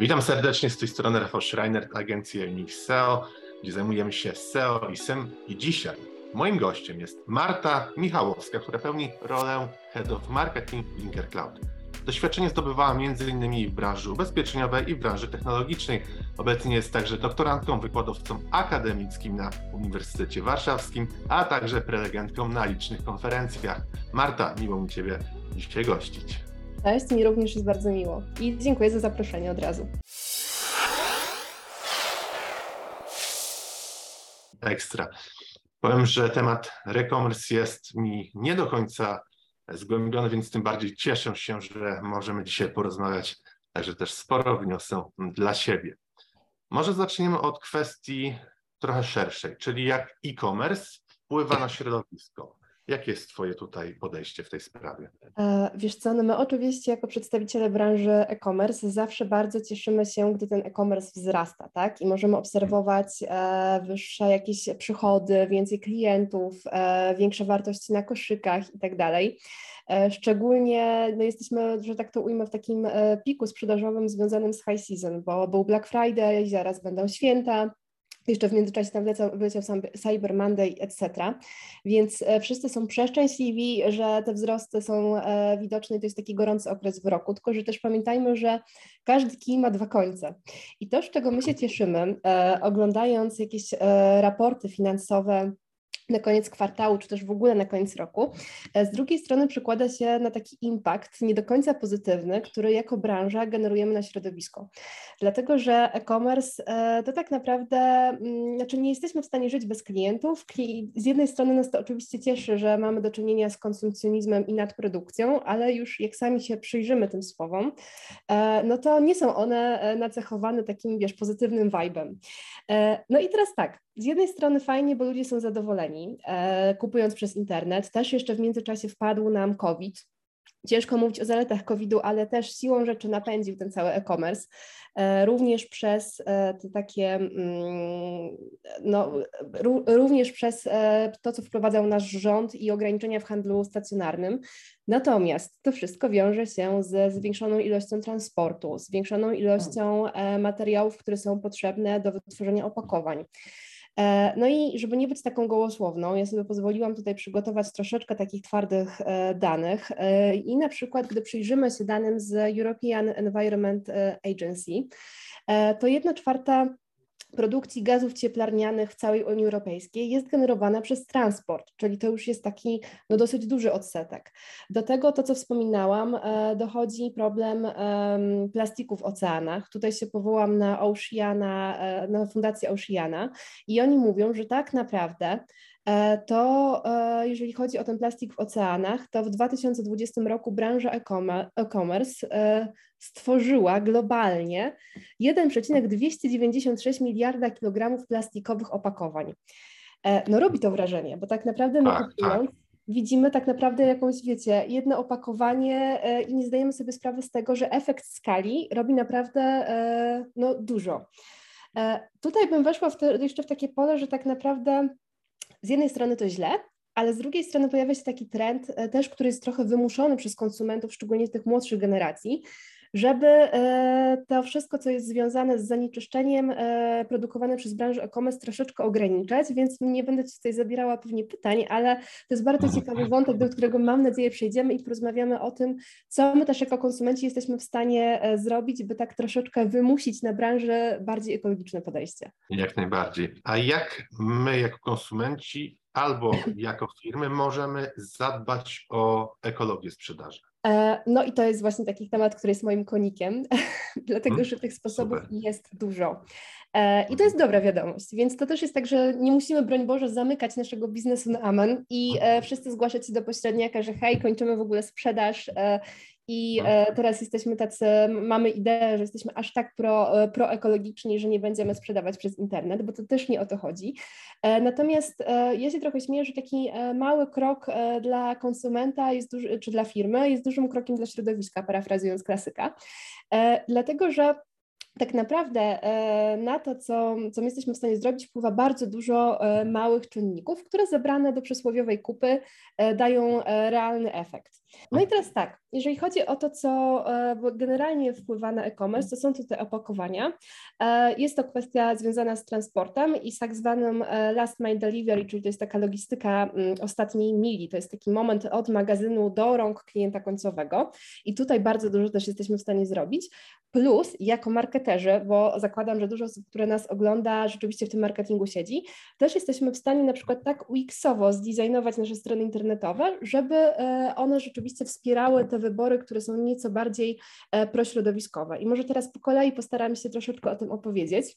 Witam serdecznie z tej strony Rafał Schreiner, agencji Unix SEO, gdzie zajmujemy się SEO i SEM. I dzisiaj moim gościem jest Marta Michałowska, która pełni rolę Head of Marketing Linker Cloud. Doświadczenie zdobywała m.in. w branży ubezpieczeniowej i w branży technologicznej. Obecnie jest także doktorantką, wykładowcą akademickim na Uniwersytecie Warszawskim, a także prelegentką na licznych konferencjach. Marta, miło mi Ciebie dzisiaj gościć. Cześć, mi również jest bardzo miło i dziękuję za zaproszenie od razu. Ekstra. Powiem, że temat e-commerce jest mi nie do końca zgłębiony, więc tym bardziej cieszę się, że możemy dzisiaj porozmawiać, także też sporo wniosę dla siebie. Może zaczniemy od kwestii trochę szerszej, czyli jak e-commerce wpływa na środowisko. Jakie jest Twoje tutaj podejście w tej sprawie? E, wiesz co, no my oczywiście jako przedstawiciele branży e-commerce zawsze bardzo cieszymy się, gdy ten e-commerce wzrasta, tak? I możemy obserwować e, wyższe jakieś przychody, więcej klientów, e, większe wartości na koszykach i tak dalej. Szczególnie no jesteśmy, że tak to ujmę, w takim piku sprzedażowym związanym z high season, bo był Black Friday, zaraz będą święta, jeszcze w międzyczasie tam wleciał, wleciał Cyber Monday, etc. Więc e, wszyscy są przeszczęśliwi, że te wzrosty są e, widoczne i to jest taki gorący okres w roku, tylko że też pamiętajmy, że każdy kij ma dwa końce. I to, z czego my się cieszymy, e, oglądając jakieś raporty finansowe, na koniec kwartału, czy też w ogóle na koniec roku. E, z drugiej strony przykłada się na taki impact nie do końca pozytywny, który jako branża generujemy na środowisko. Dlatego, że e-commerce e, to tak naprawdę, mm, znaczy nie jesteśmy w stanie żyć bez klientów. Z jednej strony nas to oczywiście cieszy, że mamy do czynienia z konsumpcjonizmem i nadprodukcją, ale już jak sami się przyjrzymy tym słowom, e, no to nie są one nacechowane takim, wiesz, pozytywnym vibe'em. No i teraz tak, z jednej strony fajnie, bo ludzie są zadowoleni, e, kupując przez internet. Też jeszcze w międzyczasie wpadł nam COVID. Ciężko mówić o zaletach COVID-u, ale też siłą rzeczy napędził ten cały e-commerce, e, również przez e, te takie, mm, no, również przez e, to, co wprowadzał nasz rząd i ograniczenia w handlu stacjonarnym. Natomiast to wszystko wiąże się ze zwiększoną ilością transportu, zwiększoną ilością materiałów, które są potrzebne do wytworzenia opakowań. E, no i żeby nie być taką gołosłowną, ja sobie pozwoliłam tutaj przygotować troszeczkę takich twardych e, danych. E, i na przykład, gdy przyjrzymy się danym z European Environment Agency, to jedna czwarta produkcji gazów cieplarnianych w całej Unii Europejskiej jest generowana przez transport, czyli to już jest taki no, dosyć duży odsetek. Do tego to, co wspominałam, e, dochodzi problem plastików w oceanach. Tutaj się powołam na Oceana, e, na Fundację Oceana i oni mówią, że tak naprawdę to e, jeżeli chodzi o ten plastik w oceanach, to w 2020 roku branża e-commerce e, stworzyła globalnie 1,296 miliarda kilogramów plastikowych opakowań. No robi to wrażenie, bo tak naprawdę my tak, kupując, tak. widzimy tak naprawdę jakąś, wiecie, jedno opakowanie i nie zdajemy sobie sprawy z tego, że efekt skali robi naprawdę no, dużo. Tutaj bym weszła w te, jeszcze w takie pole, że tak naprawdę z jednej strony to źle, ale z drugiej strony pojawia się taki trend e, też, który jest trochę wymuszony przez konsumentów, szczególnie tych młodszych generacji, żeby e, to wszystko, co jest związane z zanieczyszczeniem e, produkowane przez branżę e-commerce troszeczkę ograniczać, więc nie będę Ci tutaj zabierała pewnie pytań, ale to jest bardzo mhm. ciekawy wątek, do którego mam nadzieję przejdziemy i porozmawiamy o tym, co my też jako konsumenci jesteśmy w stanie e, zrobić, by tak troszeczkę wymusić na branży bardziej ekologiczne podejście. Jak najbardziej. A jak my jako konsumenci albo jako firmy możemy zadbać o ekologię sprzedaży? E, no i to jest właśnie taki temat, który jest moim konikiem, dlatego hmm? że tych sposobów Super. jest dużo. E, I to jest dobra wiadomość, więc to też jest tak, że nie musimy, broń Boże, zamykać naszego biznesu na amen i e, wszyscy zgłaszać się do pośredniaka, że hej, kończymy w ogóle sprzedaż i teraz jesteśmy tacy, mamy ideę, że jesteśmy aż tak pro, proekologiczni, że nie będziemy sprzedawać przez internet, bo to też nie o to chodzi. Natomiast ja się trochę śmieję, że taki mały krok dla konsumenta jest duży, czy dla firmy jest dużym krokiem dla środowiska, parafrazując klasyka, dlatego że tak naprawdę e, na to, co, co my jesteśmy w stanie zrobić, wpływa bardzo dużo e, małych czynników, które zebrane do przysłowiowej kupy e, dają realny efekt. No i teraz tak, jeżeli chodzi o to, co e, generalnie wpływa na e-commerce, to są to te opakowania. E, jest to kwestia związana z transportem i z tak zwanym e, last mile delivery, czyli to jest taka logistyka mm, ostatniej mili. To jest taki moment od magazynu do rąk klienta końcowego i tutaj bardzo dużo też jesteśmy w stanie zrobić. Plus jako marketerzy, bo zakładam, że dużo osób, które nas ogląda, rzeczywiście w tym marketingu siedzi, też jesteśmy w stanie na przykład tak UX-owo zdesignować nasze strony internetowe, żeby one rzeczywiście wspierały te wybory, które są nieco bardziej e, prośrodowiskowe. I może teraz po kolei postaram się troszeczkę o tym opowiedzieć.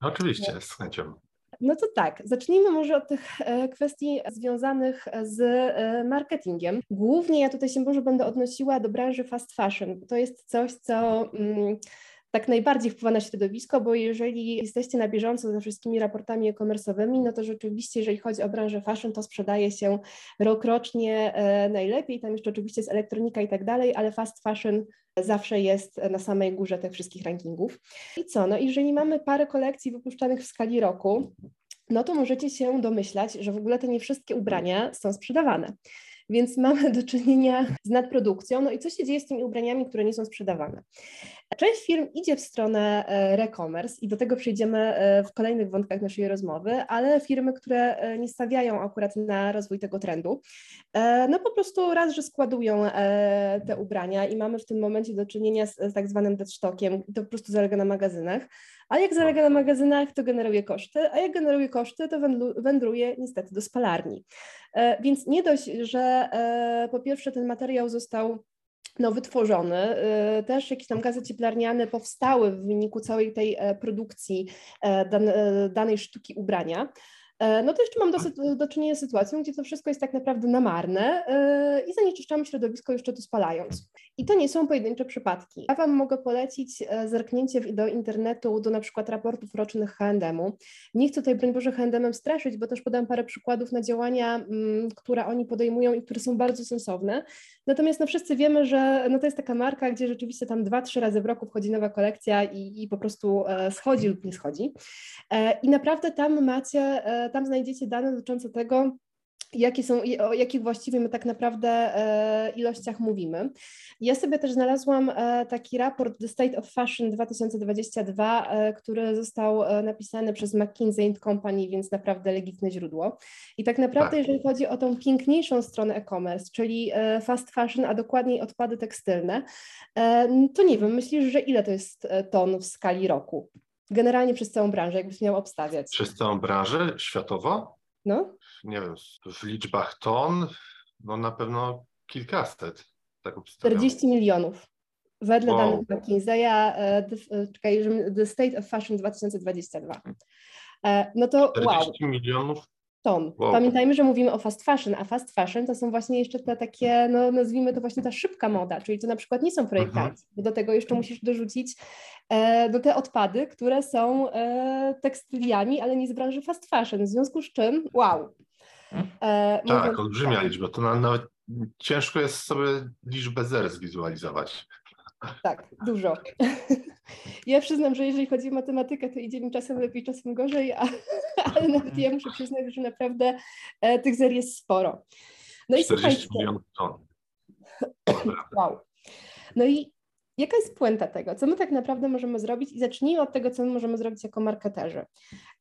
Oczywiście, z chęcią. No to tak, zacznijmy może od tych e, kwestii związanych z e, marketingiem. Głównie ja tutaj się może będę odnosiła do branży fast fashion. To jest coś, co mm, tak najbardziej wpływa na środowisko, bo jeżeli jesteście na bieżąco ze wszystkimi raportami e-commerce'owymi, no to rzeczywiście, jeżeli chodzi o branżę fashion, to sprzedaje się rok rocznie e, najlepiej. Tam jeszcze oczywiście jest elektronika i tak dalej, ale fast fashion zawsze jest na samej górze tych wszystkich rankingów. I co? No, jeżeli mamy parę kolekcji wypuszczanych w skali roku, no to możecie się domyślać, że w ogóle te nie wszystkie ubrania są sprzedawane więc mamy do czynienia z nadprodukcją. No i co się dzieje z tymi ubraniami, które nie są sprzedawane? Część firm idzie w stronę e, re-commerce i do tego przejdziemy e, w kolejnych wątkach naszej rozmowy, ale firmy, które e, nie stawiają akurat na rozwój tego trendu, no po prostu raz, że składują te ubrania i mamy w tym momencie do czynienia z, tak zwanym deadstockiem to po prostu zalega na magazynach, a jak zalega na magazynach, to generuje koszty, a jak generuje koszty, to wędruje niestety do spalarni. Więc nie dość, że po pierwsze ten materiał został no, wytworzony. Y, też jakieś tam gazy cieplarniane powstały w wyniku całej tej e, produkcji e, e, danej sztuki ubrania. E, no to jeszcze mam do, do czynienia z sytuacją, gdzie to wszystko jest tak naprawdę namarne yy, i zanieczyszczamy środowisko jeszcze to spalając. I to nie są pojedyncze przypadki. Ja Wam mogę polecić e, zerknięcie do internetu, do na przykład raportów rocznych H&M-u. Nie chcę tutaj, broń Boże, H&M-em straszyć, bo też podam parę przykładów na działania, mm, które oni podejmują i które są bardzo sensowne. Natomiast no wszyscy wiemy, że no to jest taka marka, gdzie rzeczywiście tam dwa, trzy razy w roku wchodzi nowa kolekcja i, i po prostu schodzi lub nie schodzi. I naprawdę tam macie tam znajdziecie dane dotyczące tego, jakie są, o jakich właściwie my tak naprawdę e, ilościach mówimy. Ja sobie też znalazłam e, taki raport The State of Fashion 2022, e, który został napisany przez McKinsey Company, więc naprawdę legitne źródło. I tak naprawdę, tak. jeżeli chodzi o tą piękniejszą stronę e-commerce, czyli fast fashion, a dokładniej odpady tekstylne, to nie wiem, myślisz, że ile to jest ton w skali roku? Generalnie przez całą branżę, jakbyś miał obstawiać. Przez całą branżę światowo? No. Nie wiem, w liczbach ton, no na pewno kilkaset. Tak 40 milionów. Wedle wow. danych McKinsey'a, e, czekaj, The State of Fashion 2022. E, no to 40 wow. milionów ton. Wow. Pamiętajmy, że mówimy o fast fashion, a fast fashion to są właśnie jeszcze te takie, no nazwijmy to właśnie ta szybka moda, czyli to na przykład nie są projektanci, mhm. bo do tego jeszcze musisz dorzucić e, do te odpady, które są e, tekstyliami, ale nie z branży fast fashion, w związku z czym wow. E, tak, olbrzymia liczba, to nawet ciężko jest sobie liczbę zer zwizualizować. Tak, dużo. Ja przyznam, że jeżeli chodzi o matematykę, to idzie mi czasem lepiej, czasem gorzej, a, ale nawet ja muszę przyznać, że naprawdę e, tych zer jest sporo. No 40 milionów ton. Wow. No i jaka jest puenta tego? Co my tak naprawdę możemy zrobić? I zacznijmy od tego, co my możemy zrobić jako marketerzy.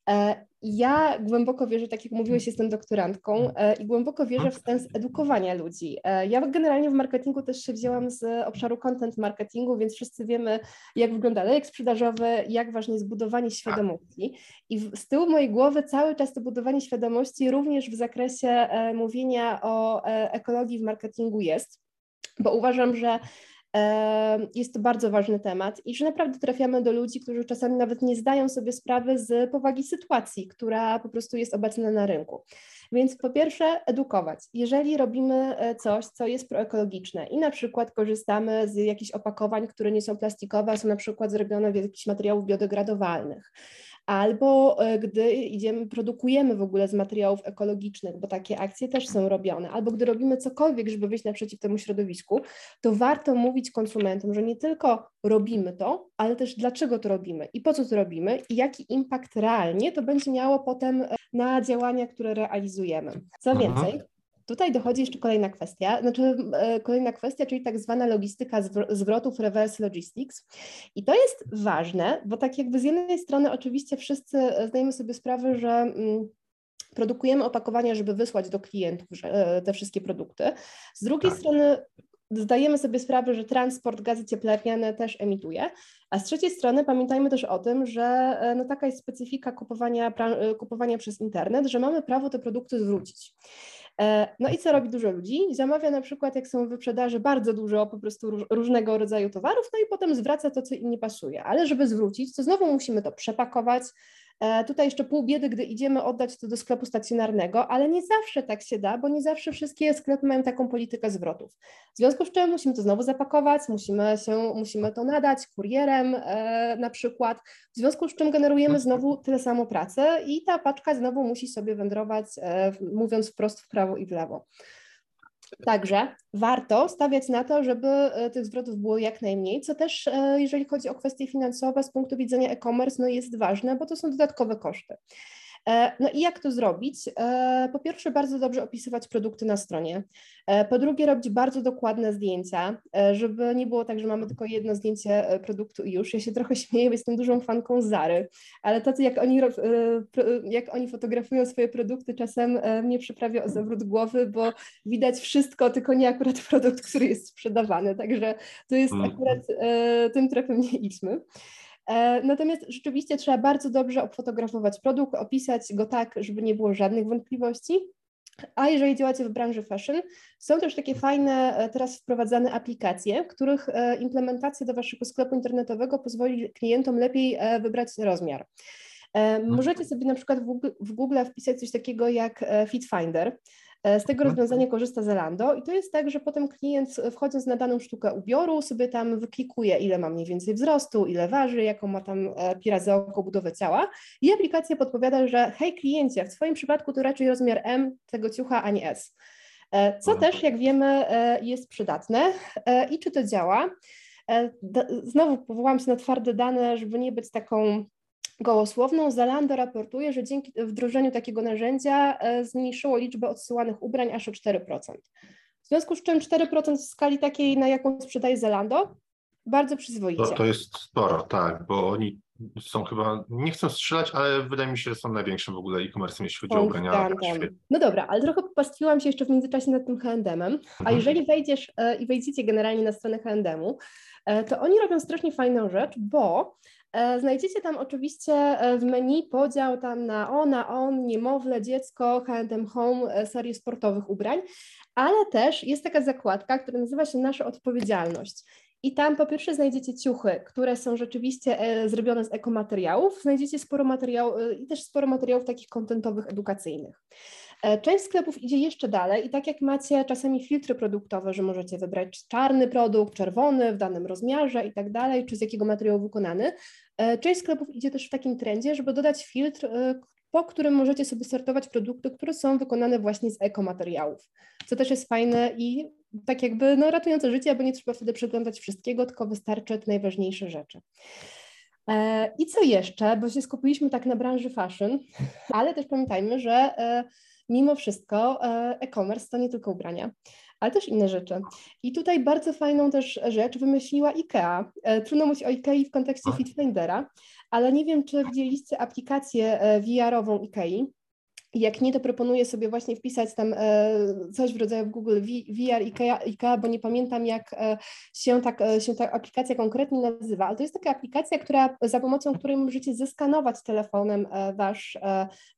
E, ja głęboko wierzę, tak jak mówiłeś, jestem doktorantką e, i głęboko wierzę w sens edukowania ludzi. E, ja generalnie w marketingu też się wzięłam z obszaru content marketingu, więc wszyscy wiemy, jak wygląda lejek sprzedażowy, jak ważne jest budowanie świadomości. I z tyłu mojej głowy cały czas to budowanie świadomości również w zakresie mówienia o ekologii w marketingu jest, bo uważam, że jest to bardzo ważny temat i że naprawdę trafiamy do ludzi, którzy czasami nawet nie zdają sobie sprawy z powagi sytuacji, która po prostu jest obecna na rynku. Więc po pierwsze, edukować. Jeżeli robimy e, coś, co jest proekologiczne i na przykład korzystamy z jakichś opakowań, które nie są plastikowe, są na przykład zrobione z jakichś materiałów biodegradowalnych, albo e, gdy idziemy, produkujemy w ogóle z materiałów ekologicznych, bo takie akcje też są robione, albo gdy robimy cokolwiek, żeby wyjść naprzeciw temu środowisku, to warto mówić konsumentom, że nie tylko robimy to, ale też dlaczego to robimy i po co to robimy i jaki impact realnie to będzie miało potem e, na działania, które realizujemy. Co mhm. więcej, tutaj dochodzi jeszcze kolejna kwestia, znaczy kolejna kwestia, czyli tak zwana logistyka zwrotów reverse logistics. I to jest ważne, bo tak jakby z jednej strony oczywiście wszyscy zdajemy sobie sprawę, że mm, produkujemy opakowania, żeby wysłać do klientów te wszystkie produkty. Z drugiej tak. strony zdajemy sobie sprawę, że transport gazy cieplarniane też emituje, a z trzeciej strony pamiętajmy też o tym, że e, no taka jest specyfika kupowania, e, kupowania przez internet, że mamy prawo te produkty zwrócić. E, no i co robi dużo ludzi? Zamawia na przykład, jak są w wyprzedaży, bardzo dużo po prostu różnego rodzaju towarów, no i potem zwraca to, co im nie pasuje. Ale żeby zwrócić, to znowu musimy to przepakować, tutaj jeszcze pół biedy, gdy idziemy oddać to do sklepu stacjonarnego, ale nie zawsze tak się da, bo nie zawsze wszystkie sklepy mają taką politykę zwrotów. W związku z czym musimy to znowu zapakować, musimy, się, musimy to nadać kurierem e, na przykład, w związku z czym generujemy znowu tyle samo pracy i ta paczka znowu musi sobie wędrować, e, mówiąc wprost w prawo i w lewo. Także warto stawiać na to, żeby e, tych zwrotów było jak najmniej, co też, e, jeżeli chodzi o kwestie finansowe, z punktu widzenia e-commerce, no jest ważne, bo to są dodatkowe koszty. E, no i jak to zrobić? E, po pierwsze, bardzo dobrze opisywać produkty na stronie. E, po drugie, robić bardzo dokładne zdjęcia, żeby nie było tak, że mamy tylko jedno zdjęcie produktu i już. Ja się trochę śmieję, bo jestem dużą fanką Zary, ale to, jak oni, jak oni fotografują swoje produkty, czasem mnie przyprawia o zawrót głowy, bo widać wszystko, tylko nie akurat produkt, który jest sprzedawany. Także to jest mhm. akurat tym tropem nie idźmy. E, natomiast rzeczywiście trzeba bardzo dobrze obfotografować produkt, opisać go tak, żeby nie było żadnych wątpliwości. A jeżeli działacie w branży fashion, są też takie fajne, e, teraz wprowadzane aplikacje, których e, implementacja do Waszego sklepu internetowego pozwoli klientom lepiej wybrać rozmiar. Mhm. Możecie sobie na przykład w Google wpisać coś takiego jak Fit Finder. E, z tego rozwiązania korzysta Zalando i to jest tak, że potem klient wchodząc na daną sztukę ubioru sobie tam wyklikuje, ile ma mniej więcej wzrostu, ile waży, jaką ma tam e, pi razy oko budowę ciała i aplikacja podpowiada, że hej kliencie, w Twoim przypadku to raczej rozmiar M tego ciucha, a nie S. E, co też, jak wiemy, jest przydatne. I czy to działa? Znowu powołam się na twarde dane, żeby nie być taką gołosłowną, Zalando raportuje, że dzięki wdrożeniu takiego narzędzia e, zmniejszyło liczbę odsyłanych ubrań aż o 4%. W związku z czym 4% w skali takiej, na jaką sprzedaje Zalando, bardzo przyzwoicie. To, to jest sporo, tak, bo oni są chyba, nie chcą strzelać, ale wydaje mi się, że są największym w ogóle e-commerce, jeśli chodzi o ubrania No dobra, ale trochę popastwiłam się jeszcze w międzyczasie nad tym H&M-em, a mhm. jeżeli wejdziesz e, i wejdziecie generalnie na stronę H&M-u, e, to oni robią strasznie fajną rzecz, bo E, znajdziecie tam oczywiście e, w menu podział tam na ona, on, niemowlę, dziecko, H&M Home, e, serię sportowych ubrań, ale też jest taka zakładka, która nazywa się Nasza Odpowiedzialność. I tam po pierwsze znajdziecie ciuchy, które są rzeczywiście zrobione z ekomateriałów, znajdziecie sporo materiałów i też sporo materiałów takich kontentowych, edukacyjnych. E, część sklepów idzie jeszcze dalej i tak jak macie czasami filtry produktowe, że możecie wybrać czarny produkt, czerwony w danym rozmiarze i tak dalej, czy z jakiego materiału wykonany, e, część sklepów idzie też w takim trendzie, żeby dodać filtr, e, po którym możecie sobie sortować produkty, które są wykonane właśnie z ekomateriałów, co też jest fajne i tak jakby no, ratujące życie, bo nie trzeba wtedy przeglądać wszystkiego, tylko wystarczy te najważniejsze rzeczy. I co jeszcze, bo się skupiliśmy tak na branży fashion, ale też pamiętajmy, że mimo wszystko e, e-commerce to nie tylko ubrania, ale też inne rzeczy. I tutaj bardzo fajną też rzecz wymyśliła IKEA. E, trudno mówić o IKEA w kontekście Fitfindera, ale nie wiem, czy widzieliście aplikację e, VR-ową IKEA. Jak nie, to proponuję sobie właśnie wpisać tam e, coś w rodzaju Google VR IKEA, bo nie pamiętam, jak e, się, tak, e, się ta aplikacja konkretnie nazywa, ale to jest taka aplikacja, która, za pomocą której możecie zeskanować telefonem wasz,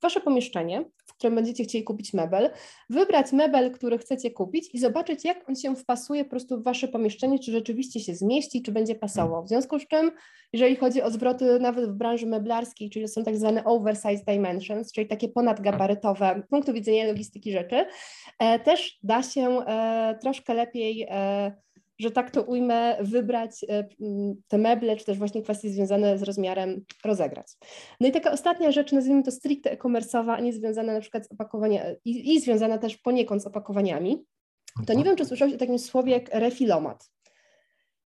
wasze pomieszczenie, w którym będziecie chcieli kupić mebel, wybrać mebel, który chcecie kupić i zobaczyć, jak on się wpasuje po prostu w wasze pomieszczenie, czy rzeczywiście się zmieści, czy będzie pasował. W związku z czym, jeżeli chodzi o zwroty nawet w branży meblarskiej, czyli są tak zwane oversize dimensions, czyli takie ponadgabarytowe, gabarytowe z punktu widzenia logistyki rzeczy, e, też da się e, troszkę lepiej e, że tak to ujmę, wybrać te meble, czy też właśnie kwestie związane z rozmiarem rozegrać. No i taka ostatnia rzecz, nazwijmy to stricte e-commerce'owa, a nie związana na przykład z opakowaniem i, i związana też poniekąd z opakowaniami, to nie wiem, czy słyszałeś o takim słowie jak refilomat.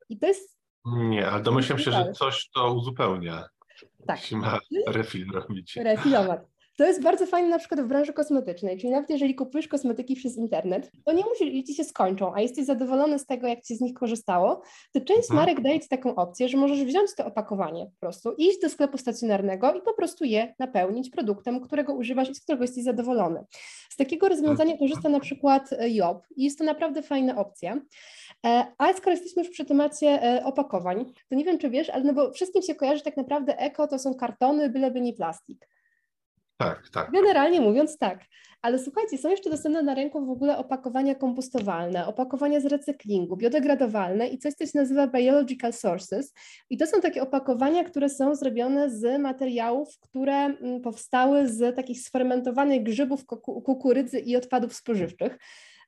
I to jest... Nie, ale domyślam się, że coś to uzupełnia. Tak. Jeśli ma refil robić. Refilomat. To jest bardzo fajne na przykład w branży kosmetycznej, czyli nawet jeżeli kupujesz kosmetyki przez internet, to nie musi ci się skończą, a jesteś zadowolony z tego, jak ci z nich korzystało, to część mhm. marek daje ci taką opcję, że możesz wziąć to opakowanie po prostu, iść do sklepu stacjonarnego i po prostu je napełnić produktem, którego używasz i z którego jesteś zadowolony. Z takiego rozwiązania mhm. korzysta na przykład e, Job i jest to naprawdę fajna opcja. E, a skoro jesteśmy już przy temacie e, opakowań, to nie wiem, czy wiesz, ale no bo wszystkim się kojarzy tak naprawdę eko to są kartony, byleby nie plastik. Tak, tak. Generalnie mówiąc tak. Ale słuchajcie, są jeszcze dostępne na rynku w ogóle opakowania kompostowalne, opakowania z recyklingu, biodegradowalne i coś, co się nazywa biological sources. I to są takie opakowania, które są zrobione z materiałów, które mm, powstały z takich sfermentowanych grzybów kukurydzy i odpadów spożywczych.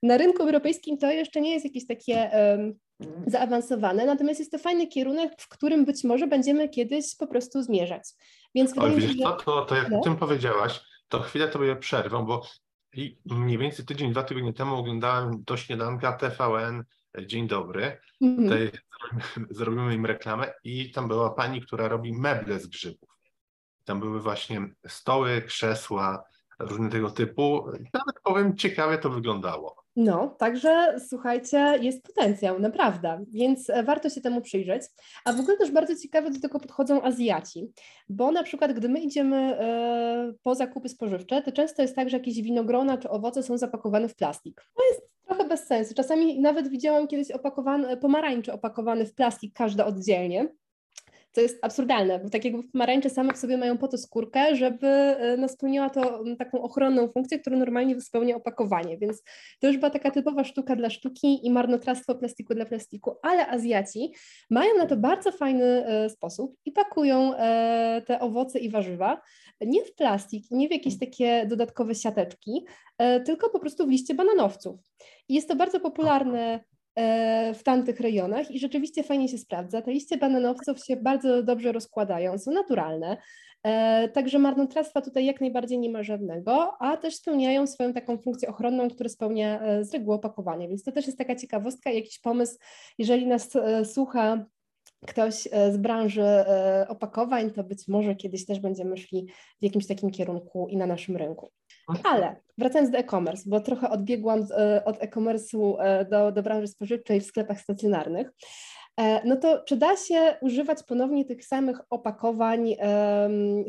Na rynku europejskim to jeszcze nie jest jakieś takie um, zaawansowane, natomiast jest to fajny kierunek, w którym być może będziemy kiedyś po prostu zmierzać. Więc wydaje mi się, że... to, to jak no. o tym powiedziałaś, to chwilę tobie przerwę, bo mniej więcej tydzień, dwa tygodnie temu oglądałem do śniadanka TVN Dzień dobry. Mm -hmm. Tutaj zrobimy im reklamę i tam była pani, która robi meble z grzybów. Tam były właśnie stoły, krzesła, różne tego typu. Nawet powiem, ciekawie to wyglądało. No, także słuchajcie, jest potencjał, naprawdę, więc e, warto się temu przyjrzeć. A w ogóle też bardzo ciekawe do tego podchodzą Azjaci, bo na przykład, gdy my idziemy e, po zakupy spożywcze, to często jest tak, że jakieś winogrona czy owoce są zapakowane w plastik. To jest trochę bez sensu. Czasami nawet widziałam kiedyś opakowany, pomarańcze opakowany w plastik, każde oddzielnie to jest absurdalne, bo tak jakby pomarańcze same w sobie mają po to skórkę, żeby e, no, spełniła to taką ochronną funkcję, którą normalnie spełnia opakowanie, więc to już była taka typowa sztuka dla sztuki i marnotrawstwo plastiku dla plastiku, ale Azjaci mają na to bardzo fajny e, sposób i pakują e, te owoce i warzywa nie w plastik, nie w jakieś takie dodatkowe siateczki, tylko po prostu w liście bananowców. I jest to bardzo popularne w tamtych rejonach i rzeczywiście fajnie się sprawdza. Te liście bananowców się bardzo dobrze rozkładają, są naturalne, e, także marnotrawstwa tutaj jak najbardziej nie ma żadnego, a też spełniają swoją taką funkcję ochronną, którą spełnia e, z reguły opakowanie, więc to też jest taka ciekawostka, jakiś pomysł, jeżeli nas słucha ktoś z branży opakowań, to być może kiedyś też będziemy szli w jakimś takim kierunku i na naszym rynku. Ale wracając do e-commerce, bo trochę odbiegłam e, od e-commerce'u e, do, do branży spożywczej w sklepach stacjonarnych, e, no to czy da się używać ponownie tych samych opakowań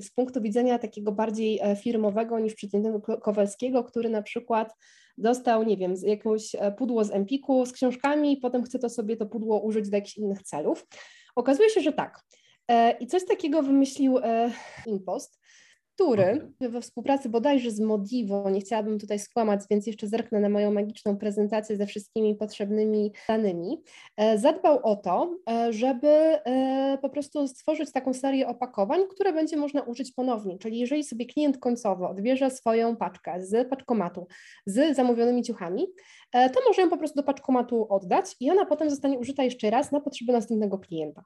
z punktu widzenia takiego bardziej firmowego niż przeciętnego Kowalskiego, który na przykład dostał, nie wiem, jakieś pudło z Empiku z książkami i potem chce to sobie to pudło użyć do jakichś innych celów? Okazuje się, że tak. I coś takiego wymyślił Impost, który we współpracy bodajże z Modivo, nie chciałabym tutaj skłamać, więc jeszcze zerknę na moją magiczną prezentację ze wszystkimi potrzebnymi danymi, e, zadbał o to, e, żeby e, po prostu stworzyć taką serię opakowań, które będzie można użyć ponownie, czyli jeżeli sobie klient końcowy odbierze swoją paczkę z paczkomatu z zamówionymi ciuchami, to może ją po prostu do paczkomatu oddać i ona potem zostanie użyta jeszcze raz na potrzeby następnego klienta.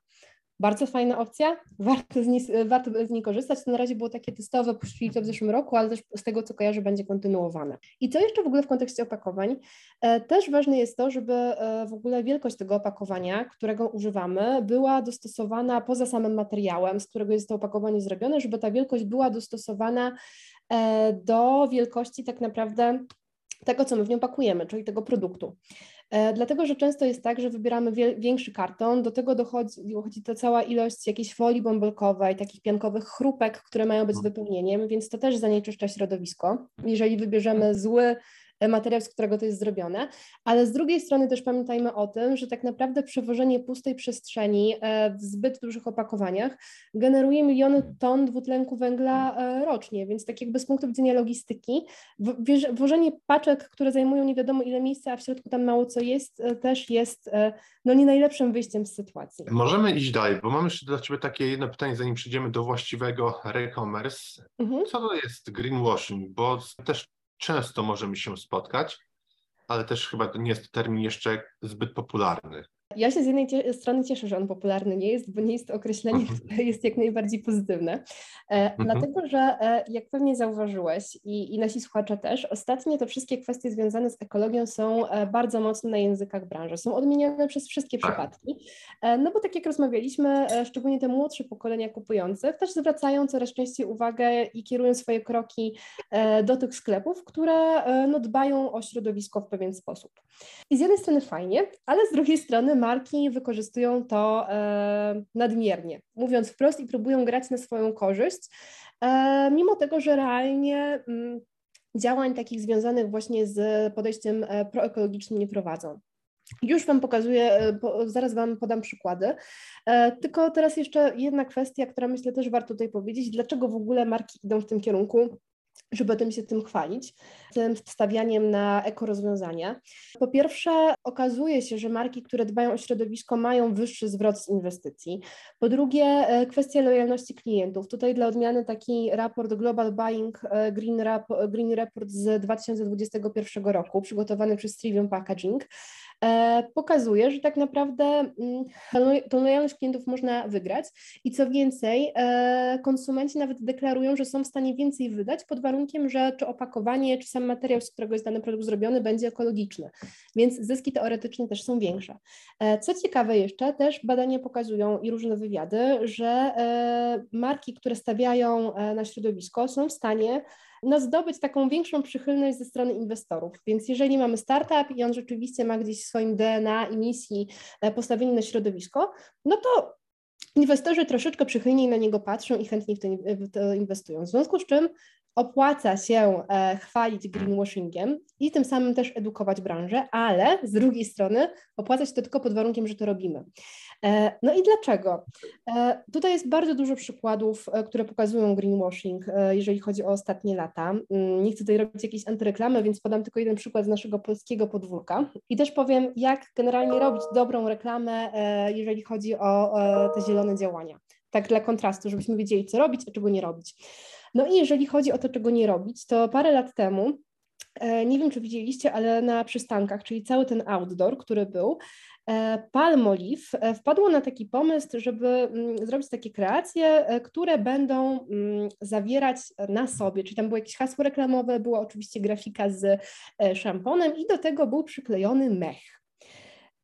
Bardzo fajna opcja, warto z, niej, warto z niej korzystać. To na razie było takie testowe, puścili to w zeszłym roku, ale też z tego co kojarzę będzie kontynuowane. I co jeszcze w ogóle w kontekście opakowań? E, też ważne jest to, żeby e, w ogóle wielkość tego opakowania, którego używamy, była dostosowana poza samym materiałem, z którego jest to opakowanie zrobione, żeby ta wielkość była dostosowana e, do wielkości tak naprawdę tego, co my w nią pakujemy, czyli tego produktu. E, dlatego, że często jest tak, że wybieramy większy karton, do tego dochodzi, dochodzi to cała ilość jakiejś folii bąbelkowej, takich piankowych chrupek, które mają być mhm. wypełnieniem, więc to też zanieczyszcza środowisko. Jeżeli wybierzemy zły materiał, z którego to jest zrobione, ale z drugiej strony też pamiętajmy o tym, że tak naprawdę przewożenie pustej przestrzeni e, w zbyt dużych opakowaniach generuje miliony ton dwutlenku węgla e, rocznie, więc tak jakby z punktu widzenia logistyki, włożenie paczek, które zajmują nie wiadomo ile miejsca, a w środku tam mało co jest, e, też jest no nie najlepszym wyjściem z sytuacji. Możemy iść dalej, bo mam jeszcze dla Ciebie takie jedno pytanie, zanim przejdziemy do właściwego e-commerce. Mhm. Co to jest greenwashing? Bo też często możemy się spotkać, ale też chyba nie jest termin jeszcze zbyt popularny. Ja się z jednej strony cieszę, że on popularny nie jest, bo nie jest to określenie, mhm. które jest jak najbardziej pozytywne. E, mhm. Dlatego, że e, jak pewnie zauważyłeś i, i nasi słuchacze też, ostatnio te wszystkie kwestie związane z ekologią są e, bardzo mocno na językach branży, są odmieniane przez wszystkie tak. przypadki. No bo tak jak rozmawialiśmy, szczególnie te młodsze pokolenia kupujących też zwracają coraz częściej uwagę i kierują swoje kroki do tych sklepów, które no, dbają o środowisko w pewien sposób. I z jednej strony fajnie, ale z drugiej strony marki wykorzystują to e, nadmiernie, mówiąc wprost i próbują grać na swoją korzyść, e, mimo tego, że realnie mm, działań takich związanych właśnie z podejściem e, proekologicznym nie prowadzą. Już Wam pokazuję, zaraz Wam podam przykłady. Tylko teraz jeszcze jedna kwestia, która myślę też warto tutaj powiedzieć, dlaczego w ogóle marki idą w tym kierunku żeby się tym chwalić, tym stawianiem na ekorozwiązania. Po pierwsze, okazuje się, że marki, które dbają o środowisko, mają wyższy zwrot z inwestycji. Po drugie, e, kwestia lojalności klientów. Tutaj dla odmiany taki raport Global Buying e, Green, Rap- Green Report z 2021 roku, przygotowany przez Trivium Packaging, pokazuje, że tak naprawdę mm, tą lojalność klientów można wygrać i co więcej, e, konsumenci nawet deklarują, że są w stanie więcej wydać pod warunkiem, że czy opakowanie, czy sam materiał, z którego jest dany produkt zrobiony, będzie ekologiczny, więc zyski teoretycznie też są większe. E, co ciekawe jeszcze, też badania pokazują i różne wywiady, że marki, które stawiają na środowisko są w stanie no, zdobyć taką większą przychylność ze strony inwestorów. Więc jeżeli mamy startup i on rzeczywiście ma gdzieś w swoim DNA i misji e, postawienie na środowisko, no to inwestorzy troszeczkę przychylniej na niego patrzą i chętniej w to, w to inwestują. W związku z czym opłaca się e, chwalić greenwashingiem i tym samym też edukować branżę, ale z drugiej strony opłaca się to tylko pod warunkiem, że to robimy. E, no i dlaczego? E, tutaj jest bardzo dużo przykładów, które pokazują greenwashing, jeżeli chodzi o ostatnie lata. Mm, nie chcę tutaj robić jakiejś antyreklamy, więc podam tylko jeden przykład z naszego polskiego podwórka i też powiem, jak generalnie robić dobrą reklamę, jeżeli chodzi o te zielone działania. Tak dla kontrastu, żebyśmy wiedzieli, co robić, a czego nie robić. No i jeżeli chodzi o to, czego nie robić, to parę lat temu, e, nie wiem czy widzieliście, ale na przystankach, czyli cały ten outdoor, który był, e, Palmolive e, wpadło na taki pomysł, żeby mm, zrobić takie kreacje, które będą mm, zawierać na sobie, czyli tam było jakieś hasło reklamowe, była oczywiście grafika z szamponem i do tego był przyklejony mech.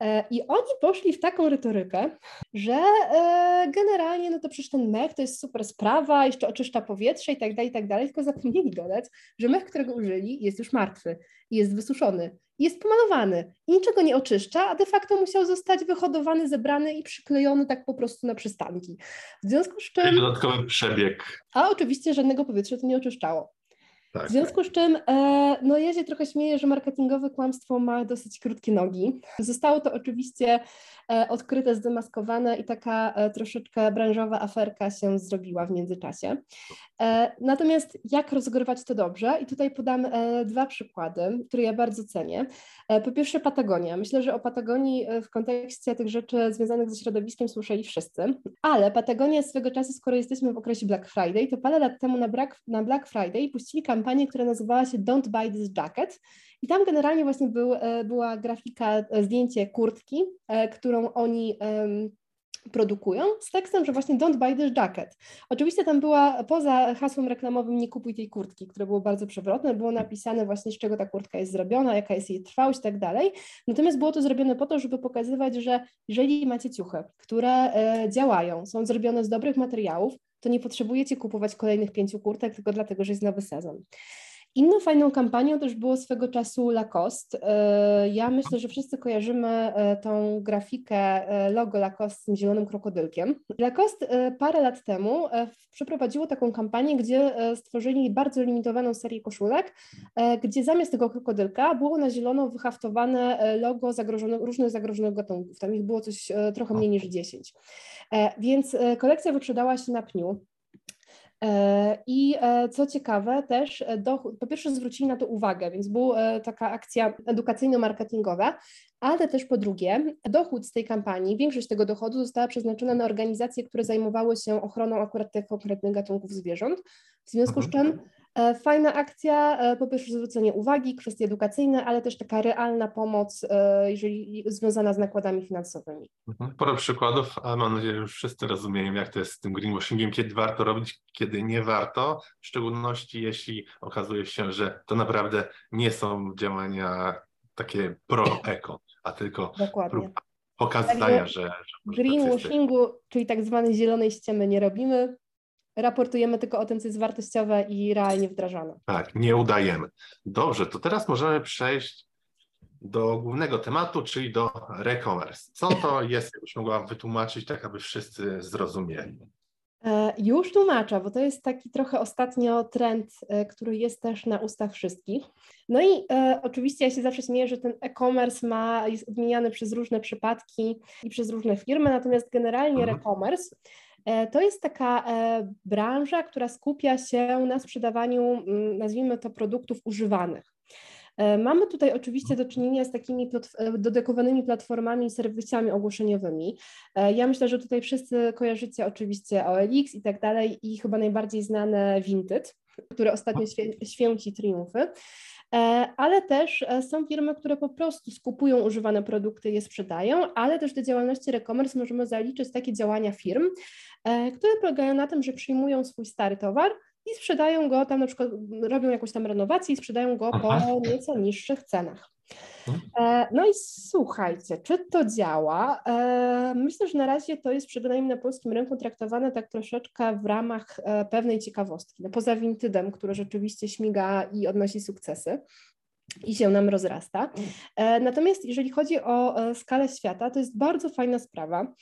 E, I oni poszli w taką retorykę, że e, generalnie no to przecież ten mech to jest super sprawa, jeszcze oczyszcza powietrze i tak dalej, i tak dalej, tylko zapomnieli dodać, że mech, którego użyli jest już martwy, jest wysuszony, jest pomalowany i niczego nie oczyszcza, a de facto musiał zostać wyhodowany, zebrany i przyklejony tak po prostu na przystanki. W związku z czym... Dodatkowy przebieg. A oczywiście żadnego powietrza to nie oczyszczało. Tak, w związku z czym, e, no ja się trochę śmieję, że marketingowe kłamstwo ma dosyć krótkie nogi. Zostało to oczywiście e, odkryte, zdemaskowane i taka e, troszeczkę branżowa aferka się zrobiła w międzyczasie. Natomiast jak rozgrywać to dobrze? I tutaj podam dwa przykłady, które ja bardzo cenię. Po pierwsze Patagonia. Myślę, że o Patagonii w kontekście tych rzeczy związanych ze środowiskiem słyszeli wszyscy, ale Patagonia swego czasu, skoro jesteśmy w okresie Black Friday, to parę lat temu na Black, na Black Friday puścili kampanię, która nazywała się Don't Buy This Jacket. I tam generalnie właśnie był, e, była grafika, e, zdjęcie kurtki, e, którą oni produkują z tekstem, że właśnie don't buy this jacket. Oczywiście tam była, poza hasłem reklamowym nie kupuj tej kurtki, które było bardzo przewrotne, było napisane właśnie z czego ta kurtka jest zrobiona, jaka jest jej trwałość i tak dalej. Natomiast było to zrobione po to, żeby pokazywać, że jeżeli macie ciuchy, które e, działają, są zrobione z dobrych materiałów, to nie potrzebujecie kupować kolejnych pięciu kurtek tylko dlatego, że jest nowy sezon. Inną fajną kampanią też było swego czasu Lacoste. E, ja myślę, że wszyscy kojarzymy e, tą grafikę e, logo Lacoste z tym zielonym krokodylkiem. Lacoste parę lat temu przeprowadziło taką kampanię, gdzie stworzyli bardzo limitowaną serię koszulek, gdzie zamiast tego krokodylka było na zielono wyhaftowane logo zagrożone, różnych zagrożonych gatunków. Tam ich było coś trochę mniej niż 10. Więc kolekcja wyprzedała się na pniu. E, I e, co ciekawe, też e, dochód, po pierwsze zwrócili na to uwagę, więc była taka akcja edukacyjno-marketingowa, ale też po drugie, dochód z tej kampanii, większość tego dochodu została przeznaczona na organizacje, które zajmowały się ochroną akurat tych konkretnych gatunków zwierząt. W związku z czym E, fajna akcja, e, po pierwsze zwrócenie uwagi, kwestie edukacyjne, ale też taka realna pomoc, e, jeżeli związana z nakładami finansowymi. Mhm. Parę przykładów, a mam nadzieję, że już wszyscy rozumieją, jak to jest z tym greenwashingiem, kiedy warto robić, kiedy nie warto, w szczególności jeśli okazuje się, że to naprawdę nie są działania takie pro-eko, a tylko Dokładnie. pokazania, że, że greenwashingu, czyli tak zwanej zielonej ściemy nie robimy, raportujemy tylko o tym, co jest wartościowe i realnie wdrażane. Tak, nie udajemy. Dobrze, to teraz możemy przejść do głównego tematu, czyli do e-commerce. Co to jest, jakbyś mogła wytłumaczyć, tak aby wszyscy zrozumieli? E, już tłumaczę, bo to jest taki trochę ostatnio trend, e, który jest też na ustach wszystkich. No i e, oczywiście ja się zawsze śmieję, że ten e-commerce ma, jest odmieniany przez różne przypadki i przez różne firmy, natomiast generalnie mhm. e-commerce to jest taka e, branża, która skupia się na sprzedawaniu, mm, nazwijmy to, produktów używanych. E, mamy tutaj oczywiście do czynienia z takimi dedykowanymi platformami i serwisami ogłoszeniowymi. Ja myślę, że tutaj wszyscy kojarzycie oczywiście OLX i tak dalej i chyba najbardziej znane Vinted, które ostatnio święci triumfy. E, ale też e, są firmy, które po prostu skupują używane produkty je sprzedają, ale też do działalności e-commerce możemy zaliczyć takie działania firm, e, które polegają na tym, że przyjmują swój stary towar i sprzedają go tam na przykład, robią jakąś tam renowację i sprzedają go po nieco niższych cenach. E, no i słuchajcie, czy to działa? E, myślę, że na razie to jest przynajmniej na polskim rynku traktowane tak troszeczkę w ramach e, pewnej ciekawostki. No poza Wintydem, który rzeczywiście śmiga i odnosi sukcesy i się nam rozrasta. Natomiast jeżeli chodzi o skalę świata, to jest bardzo fajna sprawa.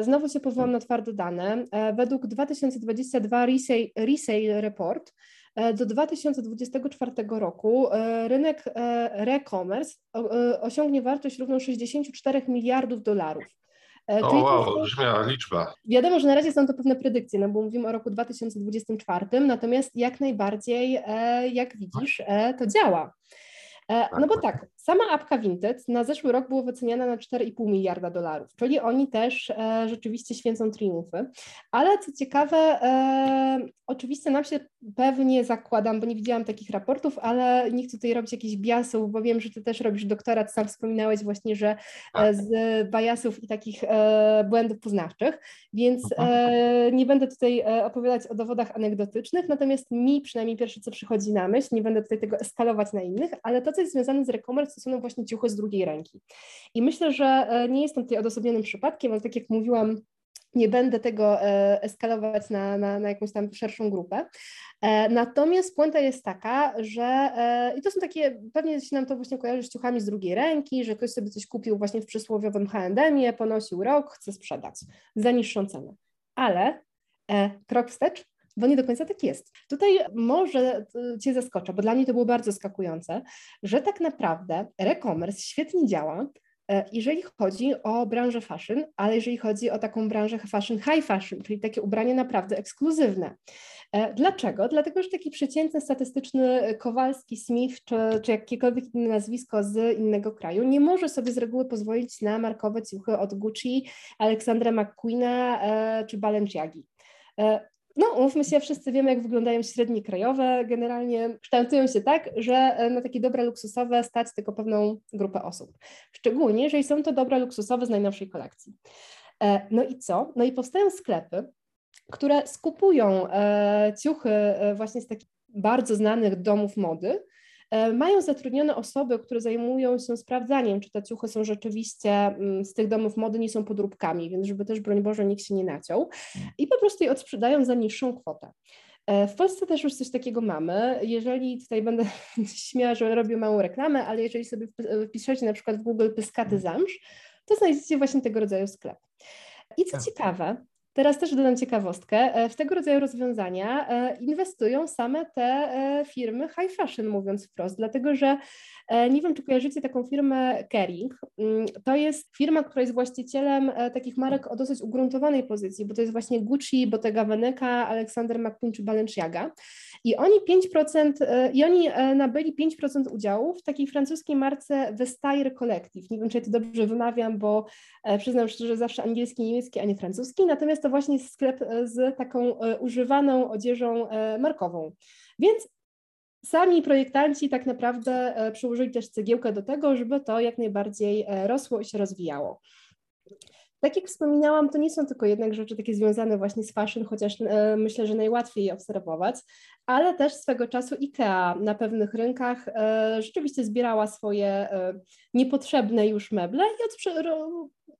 Znowu się powołam na twarde dane. Według 2022 Resale, Resale Report E, do 2024 roku e, rynek e, e-commerce osiągnie wartość równą 64 miliardów dolarów. O Czyli wow, olbrzymia liczba. Wiadomo, że na razie są to pewne predykcje, no bo mówimy o roku 2024, natomiast jak najbardziej, jak widzisz, to działa. E, no bo tak, sama apka Vinted na zeszły rok była wyceniana na 4,5 miliarda dolarów, czyli oni też e, rzeczywiście święcą triumfy. Ale co ciekawe, e, oczywiście nam się pewnie zakładam, bo nie widziałam takich raportów, ale nie chcę tutaj robić jakichś biasów, bo wiem, że ty też robisz doktorat, sam wspominałeś właśnie, że tak. z biasów i takich błędów poznawczych, więc mhm. nie będę tutaj opowiadać o dowodach anegdotycznych, natomiast mi przynajmniej pierwsze, co przychodzi na myśl, nie będę tutaj tego eskalować na innych, ale to, co jest związane z e-commerce, to są właśnie ciuchy z drugiej ręki. I myślę, że e, nie jestem tutaj odosobnionym przypadkiem, ale tak jak mówiłam, nie będę tego e, eskalować na, na, na, jakąś tam szerszą grupę. E, natomiast puenta jest taka, że i to są takie, pewnie się nam to właśnie kojarzy z ciuchami z drugiej ręki, że ktoś sobie coś kupił właśnie w przysłowiowym H&M-ie, ponosił rok, chce sprzedać za niższą cenę. Ale krok wstecz, bo nie do końca tak jest. Tutaj może e, Cię zaskoczę, bo dla mnie to było bardzo zaskakujące, że tak naprawdę e-commerce świetnie działa, e, jeżeli chodzi o branżę fashion, ale jeżeli chodzi o taką branżę fashion, high fashion, czyli takie ubranie naprawdę ekskluzywne. E, dlaczego? Dlatego, że taki przeciętny, statystyczny Kowalski, Smith czy, czy jakiekolwiek inne nazwisko z innego kraju nie może sobie z reguły pozwolić na markowe ciuchy od Gucci, Aleksandra McQueena czy Balenciagi. No, mówmy się, wszyscy wiemy, jak wyglądają średnie krajowe. Generalnie kształtują się tak, że e, na takie dobra luksusowe stać tylko pewną grupę osób. Szczególnie, jeżeli są to dobra luksusowe z najnowszej kolekcji. E, no i co? No i powstają sklepy, które skupują e, ciuchy właśnie z takich bardzo znanych domów mody, mają zatrudnione osoby, które zajmują się sprawdzaniem, czy te ciuchy są rzeczywiście mm, z tych domów mody, nie są podróbkami, więc żeby też, broń Boże, nikt się nie naciął i po prostu je odsprzedają za niższą kwotę. E, w Polsce też już coś takiego mamy. Jeżeli tutaj będę śmiała, że robię małą reklamę, ale jeżeli sobie wpiszecie na przykład w Google pyskaty zamsz, to znajdziecie właśnie tego rodzaju sklep. I co tak. ciekawe, Teraz też dodam ciekawostkę. E, w tego rodzaju rozwiązania e, inwestują same te e, firmy high fashion, mówiąc wprost, dlatego że nie wiem, czy kojarzycie taką firmę Kering. Mm, to jest firma, która jest właścicielem takich marek o dosyć ugruntowanej pozycji, bo to jest właśnie Gucci, Bottega Veneta, Alexander McQueen czy Balenciaga. I oni 5%, i oni nabyli 5% udziału w takiej francuskiej marce Vestaire Collective. Nie wiem, czy ja to dobrze wymawiam, bo przyznam szczerze, że zawsze angielski, niemiecki, a nie francuski. Natomiast to właśnie jest sklep z taką używaną odzieżą markową. Więc sami projektanci tak naprawdę przyłożyli też cegiełkę do tego, żeby to jak najbardziej rosło i się rozwijało. Tak jak wspominałam, to nie są tylko jednak rzeczy takie związane właśnie z fashion, chociaż e, myślę, że najłatwiej je obserwować, ale też swego czasu IKEA na pewnych rynkach e, rzeczywiście zbierała swoje e, niepotrzebne już meble i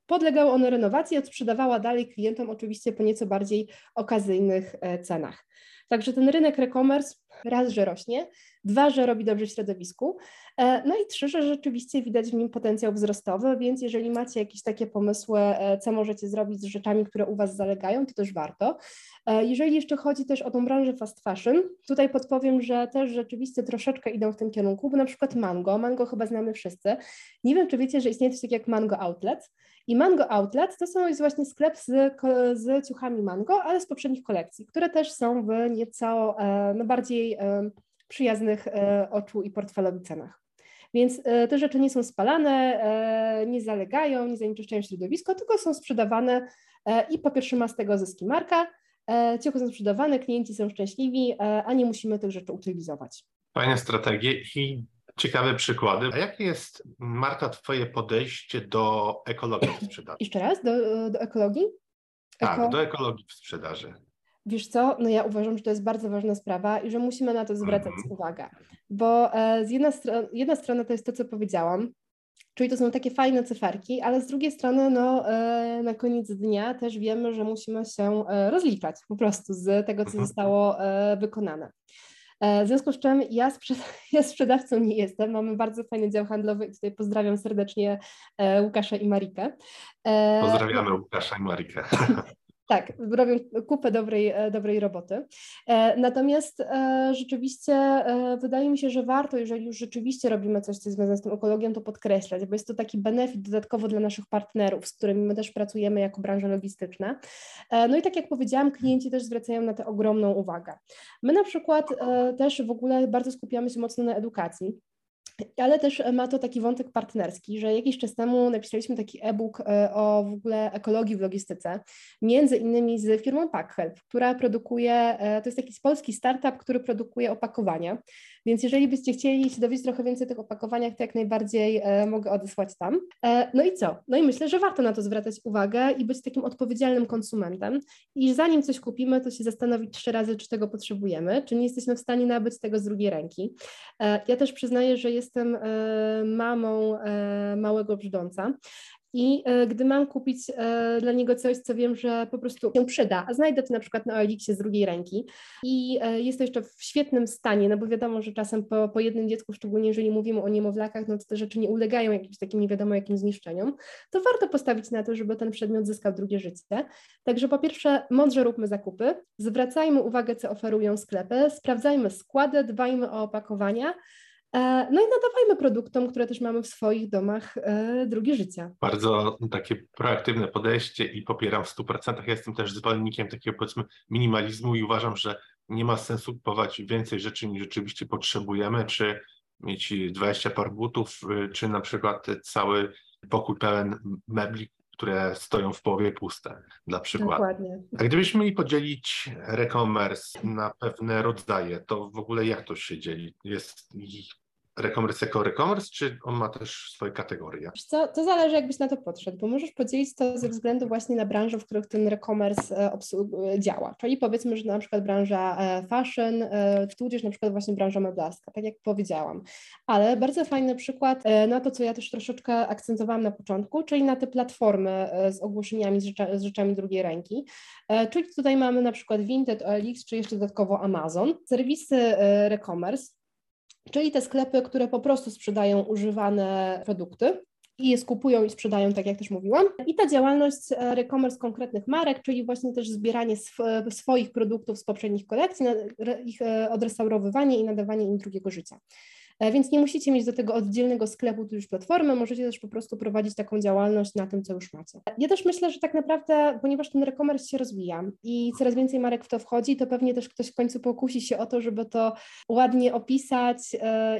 podlegały one renowacji i odsprzedawała dalej klientom oczywiście po nieco bardziej okazyjnych e, cenach. Także ten rynek e-commerce raz, że rośnie, dwa, że robi dobrze środowisku, e, no i trzy, że rzeczywiście widać w nim potencjał wzrostowy, więc jeżeli macie jakieś takie pomysły, e, co możecie zrobić z rzeczami, które u Was zalegają, to też warto. E, jeżeli jeszcze chodzi też o tą branżę fast fashion, tutaj podpowiem, że też rzeczywiście troszeczkę idą w tym kierunku, bo na przykład Mango, Mango chyba znamy wszyscy. Nie wiem, czy wiecie, że istnieje coś takiego jak Mango Outlet i Mango Outlet to są jest właśnie sklep z, z ciuchami Mango, ale z poprzednich kolekcji, które też są w nieco no bardziej przyjaznych e, oczu i portfelowi cenach. Więc e, te rzeczy nie są spalane, e, nie zalegają, nie zanieczyszczają środowisko, tylko są sprzedawane i po pierwsze ma z tego zyski marka, ciuchy są sprzedawane, klienci są szczęśliwi, a nie musimy tych rzeczy utylizować. Fajne strategie i ciekawe przykłady. A jakie jest, Marta, Twoje podejście do ekologii w sprzedaży? Jeszcze raz, do, do ekologii? Eko... Tak, do ekologii w sprzedaży. Wiesz co, no ja uważam, że to jest bardzo ważna sprawa i że musimy na to zwracać mm -hmm. uwagę, bo e, z jedna, stro jedna strona to jest to, co powiedziałam, czyli to są takie fajne cyferki, ale z drugiej strony no, e, na koniec dnia też wiemy, że musimy się e, rozliczać po prostu z tego, co mhm. zostało wykonane. W związku z czym ja, sprzed ja sprzedawcą nie jestem, mamy bardzo fajny dział handlowy i tutaj pozdrawiam serdecznie Łukasza i Marikę. Pozdrawiamy Łukasza i Marikę. Tak, robią kupę dobrej, e, dobrej roboty. E, natomiast e, rzeczywiście wydaje mi się, że warto, jeżeli już rzeczywiście robimy coś, co jest związane z tą ekologią, to podkreślać, bo jest to taki benefit dodatkowo dla naszych partnerów, z którymi my też pracujemy jako branża logistyczna. No i tak jak powiedziałam, klienci też zwracają na to ogromną uwagę. My na przykład też w ogóle bardzo skupiamy się mocno na edukacji. Ale też ma to taki wątek partnerski, że jakiś czas temu napisaliśmy taki e-book e, o w ogóle ekologii w logistyce, między innymi z firmą PackHelp, która produkuje, e, to jest taki polski startup, który produkuje opakowania, więc jeżeli byście chcieli się dowiedzieć trochę więcej o tych opakowaniach, to jak najbardziej e, mogę odesłać tam. No i co? No i myślę, że warto na to zwracać uwagę i być takim odpowiedzialnym konsumentem i zanim coś kupimy, to się zastanowić trzy razy, czy tego potrzebujemy, czy nie jesteśmy w stanie nabyć tego z drugiej ręki. Ja też przyznaję, że jest jestem e, mamą e, małego brzdąca i e, gdy mam kupić dla niego coś, co wiem, że po prostu się przyda, a znajdę to na przykład na Elixie z drugiej ręki i jest to jeszcze w świetnym stanie, no bo wiadomo, że czasem po, po jednym dziecku, szczególnie jeżeli mówimy o niemowlakach, no to te rzeczy nie ulegają jakimś takim nie wiadomo jakim zniszczeniom, to warto postawić na to, żeby ten przedmiot zyskał drugie życie. Także po pierwsze, mądrze róbmy zakupy, zwracajmy uwagę, co oferują sklepy, sprawdzajmy składy, dbajmy o opakowania, E, no i nadawajmy produktom, które też mamy w swoich domach, e, drugie życie. Bardzo takie proaktywne podejście i popieram w 100%. Ja jestem też zwolennikiem takiego powiedzmy minimalizmu i uważam, że nie ma sensu kupować więcej rzeczy niż rzeczywiście potrzebujemy, czy mieć 20 par butów, y, czy na przykład cały pokój pełen mebli, które stoją w połowie puste, dla przykładu. Dokładnie. A gdybyśmy mieli podzielić e-commerce na pewne rodzaje, to w ogóle jak to się dzieli? Jest e-commerce jako e-commerce, czy on ma też swoje kategorie? Co, to zależy, jakbyś na to podszedł, bo możesz podzielić to ze względu właśnie na branże, w których ten e-commerce e, e, działa. Czyli powiedzmy, że na przykład branża fashion, tudzież na przykład właśnie branża meblarska, tak jak powiedziałam. Ale bardzo fajny przykład na to, co ja też troszeczkę akcentowałam na początku, czyli na te platformy z ogłoszeniami, z, rzecza, z rzeczami drugiej ręki. Czyli tutaj mamy na przykład Vinted, OLX, czy jeszcze dodatkowo Amazon. Serwisy e-commerce, czyli te sklepy, które po prostu sprzedają używane produkty i je skupują i sprzedają, tak jak też mówiłam. I ta działalność e, e-commerce konkretnych marek, czyli właśnie też zbieranie sw swoich produktów z poprzednich kolekcji, ich e, odrestaurowywanie i nadawanie im drugiego życia. Więc nie musicie mieć do tego oddzielnego sklepu, tu już platformy, możecie też po prostu prowadzić taką działalność na tym, co już macie. Ja też myślę, że tak naprawdę, ponieważ ten e-commerce się rozwija i coraz więcej marek w to wchodzi, to pewnie też ktoś w końcu pokusi się o to, żeby to ładnie opisać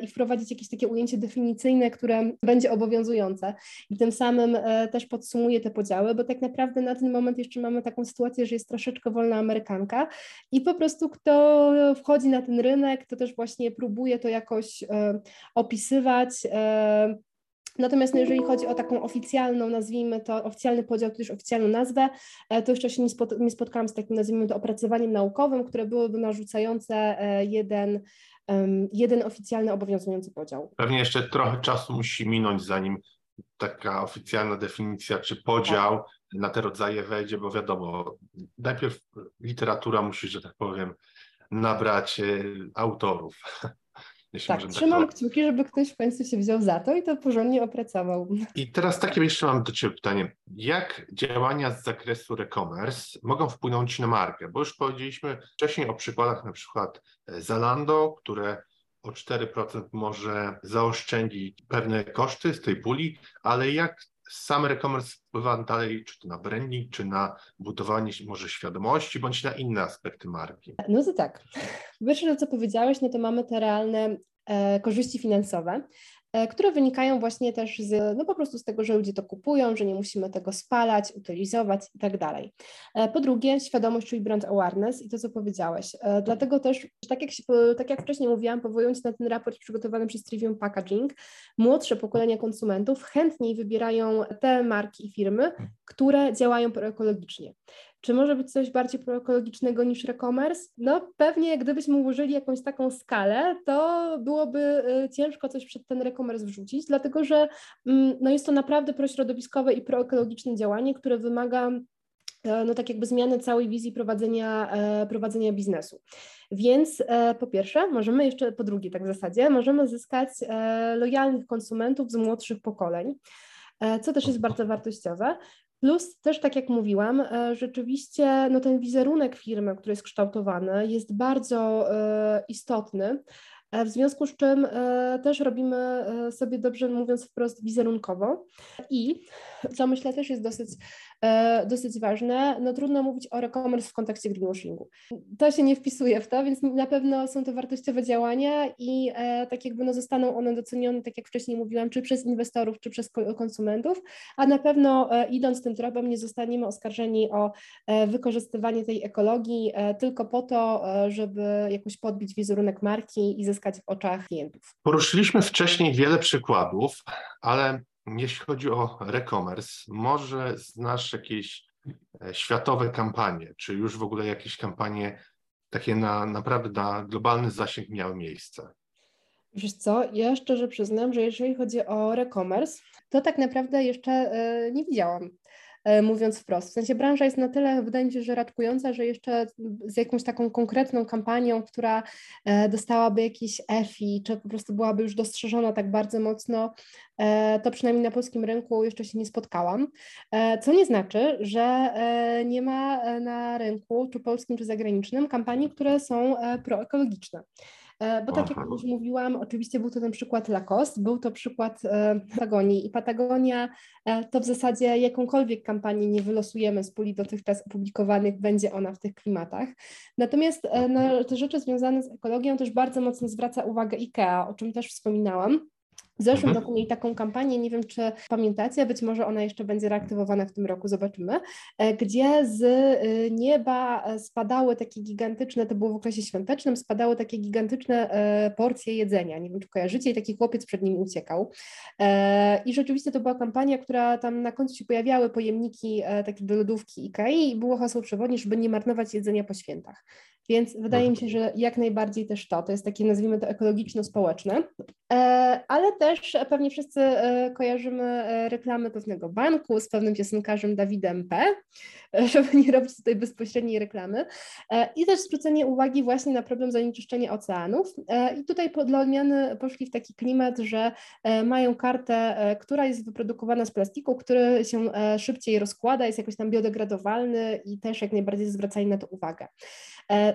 i wprowadzić jakieś takie ujęcie definicyjne, które będzie obowiązujące i tym samym też podsumuje te podziały, bo tak naprawdę na ten moment jeszcze mamy taką sytuację, że jest troszeczkę wolna amerykanka i po prostu kto wchodzi na ten rynek, to też właśnie próbuje to jakoś e, opisywać. E, natomiast no, jeżeli chodzi o taką oficjalną, nazwijmy to oficjalny podział, tudzież oficjalną nazwę, e, to jeszcze się nie, nie spotkałam z takim, nazwijmy to, opracowaniem naukowym, które byłoby narzucające jeden, jeden oficjalny obowiązujący podział. Pewnie jeszcze trochę czasu musi minąć, zanim taka oficjalna definicja czy podział tak. na te rodzaje wejdzie, bo wiadomo, najpierw literatura musi, że tak powiem, nabrać e, autorów. Tak, tak trzymam tak kciuki, żeby ktoś w końcu się wziął za to i to porządnie opracował. I teraz takie jeszcze mam do Ciebie pytanie. Jak działania z zakresu e-commerce mogą wpłynąć na markę? Bo już powiedzieliśmy wcześniej o przykładach na przykład e, Zalando, które o 4% może zaoszczędzić pewne koszty z tej puli, ale jak sam e-commerce wpływa dalej, czy to na branding, czy na budowanie może świadomości, bądź na inne aspekty marki? No to tak. To co powiedziałeś, no to mamy te realne e, korzyści finansowe. E, które wynikają właśnie też z, no po prostu z tego, że ludzie to kupują, że nie musimy tego spalać, utylizować i tak dalej. E, po drugie, świadomość, czyli brand awareness i to, co powiedziałeś. E, dlatego też, tak jak, się, tak jak wcześniej mówiłam, powołując na ten raport przygotowany przez Trivium Packaging, młodsze pokolenia konsumentów chętniej wybierają te marki i firmy, które działają proekologicznie. Czy może być coś bardziej proekologicznego niż e-commerce? No pewnie gdybyśmy ułożyli jakąś taką skalę, to byłoby y, ciężko coś przed ten e-commerce wrzucić, dlatego że mm, no jest to naprawdę prośrodowiskowe i proekologiczne działanie, które wymaga e, no tak jakby zmiany całej wizji prowadzenia, e, prowadzenia biznesu. Więc e, po pierwsze, możemy jeszcze, po drugie tak w zasadzie, możemy zyskać lojalnych konsumentów z młodszych pokoleń, co też jest bardzo wartościowe. Plus też, tak jak mówiłam, e, rzeczywiście no, ten wizerunek firmy, który jest kształtowany, jest bardzo e, istotny, w związku z czym też robimy sobie dobrze mówiąc wprost wizerunkowo i co myślę też jest dosyć E, dosyć ważne. No trudno mówić o e-commerce w kontekście greenwashingu. To się nie wpisuje w to, więc na pewno są to wartościowe działania i e, tak jakby no zostaną one docenione, tak jak wcześniej mówiłam, czy przez inwestorów, czy przez konsumentów, a na pewno e, idąc tym tropem nie zostaniemy oskarżeni o wykorzystywanie tej ekologii tylko po to, żeby jakoś podbić wizerunek marki i zyskać w oczach klientów. Poruszyliśmy wcześniej wiele przykładów, ale jeśli chodzi o e-commerce, może znasz jakieś e, światowe kampanie, czy już w ogóle jakieś kampanie takie na naprawdę na globalny zasięg miały miejsce? Wiesz co, ja szczerze przyznam, że jeżeli chodzi o e-commerce, to tak naprawdę jeszcze e, nie widziałam mówiąc wprost. W sensie branża jest na tyle, wydaje mi się, że raczkująca, że jeszcze z jakąś taką konkretną kampanią, która e, dostałaby jakiś EFI, czy po prostu byłaby już dostrzeżona tak bardzo mocno, e, to przynajmniej na polskim rynku jeszcze się nie spotkałam. Co nie znaczy, że nie ma na rynku, czy polskim, czy zagranicznym, kampanii, które są proekologiczne. E, bo tak jak już mówiłam, oczywiście był to ten przykład Lacoste, był to przykład e, Patagonii i Patagonia e, to w zasadzie jakąkolwiek kampanię nie wylosujemy z puli dotychczas opublikowanych, będzie ona w tych klimatach. Natomiast na te rzeczy związane z ekologią też bardzo mocno zwraca uwagę IKEA, o czym też wspominałam. W zeszłym mhm. roku mieli taką kampanię, nie wiem czy pamiętacie, być może ona jeszcze będzie reaktywowana w tym roku, zobaczymy, e, gdzie z y, nieba e, spadały takie gigantyczne, to było w okresie świątecznym, spadały takie gigantyczne e, porcje jedzenia. Nie wiem, czy kojarzycie, i taki chłopiec przed nimi uciekał. I rzeczywiście to była kampania, która tam na końcu się pojawiały pojemniki takie do lodówki IKEA i było hasło przewodnie, żeby nie marnować jedzenia po świętach. Więc wydaje mi się, że jak najbardziej też to, to jest takie nazwijmy to ekologiczno-społeczne, ale też też pewnie wszyscy e, kojarzymy e, reklamy pewnego banku z pewnym piosenkarzem Dawidem P., e, żeby nie robić tutaj bezpośredniej reklamy. I też zwrócenie uwagi właśnie na problem zanieczyszczenia oceanów. I tutaj dla odmiany poszli w taki klimat, że mają kartę, która jest wyprodukowana z plastiku, który się szybciej rozkłada, jest jakoś tam biodegradowalny i też jak najbardziej zwracali na to uwagę.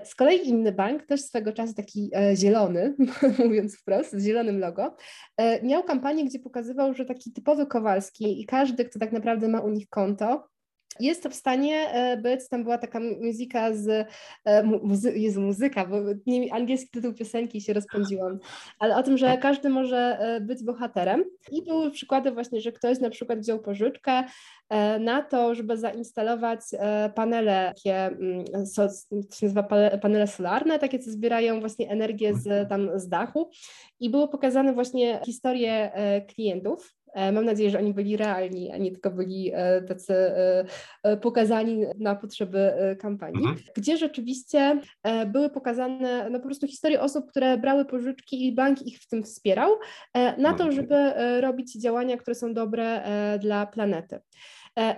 Z kolei inny bank, też swego czasu taki zielony, mówiąc wprost, z zielonym logo, miał kampanię, gdzie pokazywał, że taki typowy Kowalski i każdy, kto tak naprawdę ma u nich konto, jest to w stanie e, być, tam była taka muzyka z, e, muzy, jest muzyka, bo nie, angielski tytuł piosenki się rozpędziłam, ale o tym, że każdy może e, być bohaterem. I były przykłady właśnie, że ktoś na przykład wziął pożyczkę na to, żeby zainstalować panele, takie, mm, co się nazywa panele solarne, takie, co zbierają właśnie energię z, tam z dachu. I było pokazane właśnie historie klientów, mam nadzieję, że oni byli realni, a nie tylko byli e, tacy e, pokazani na potrzeby kampanii, mhm. gdzie rzeczywiście były pokazane no po prostu historie osób, które brały pożyczki i bank ich w tym wspierał, na to, mhm. żeby robić działania, które są dobre dla planety.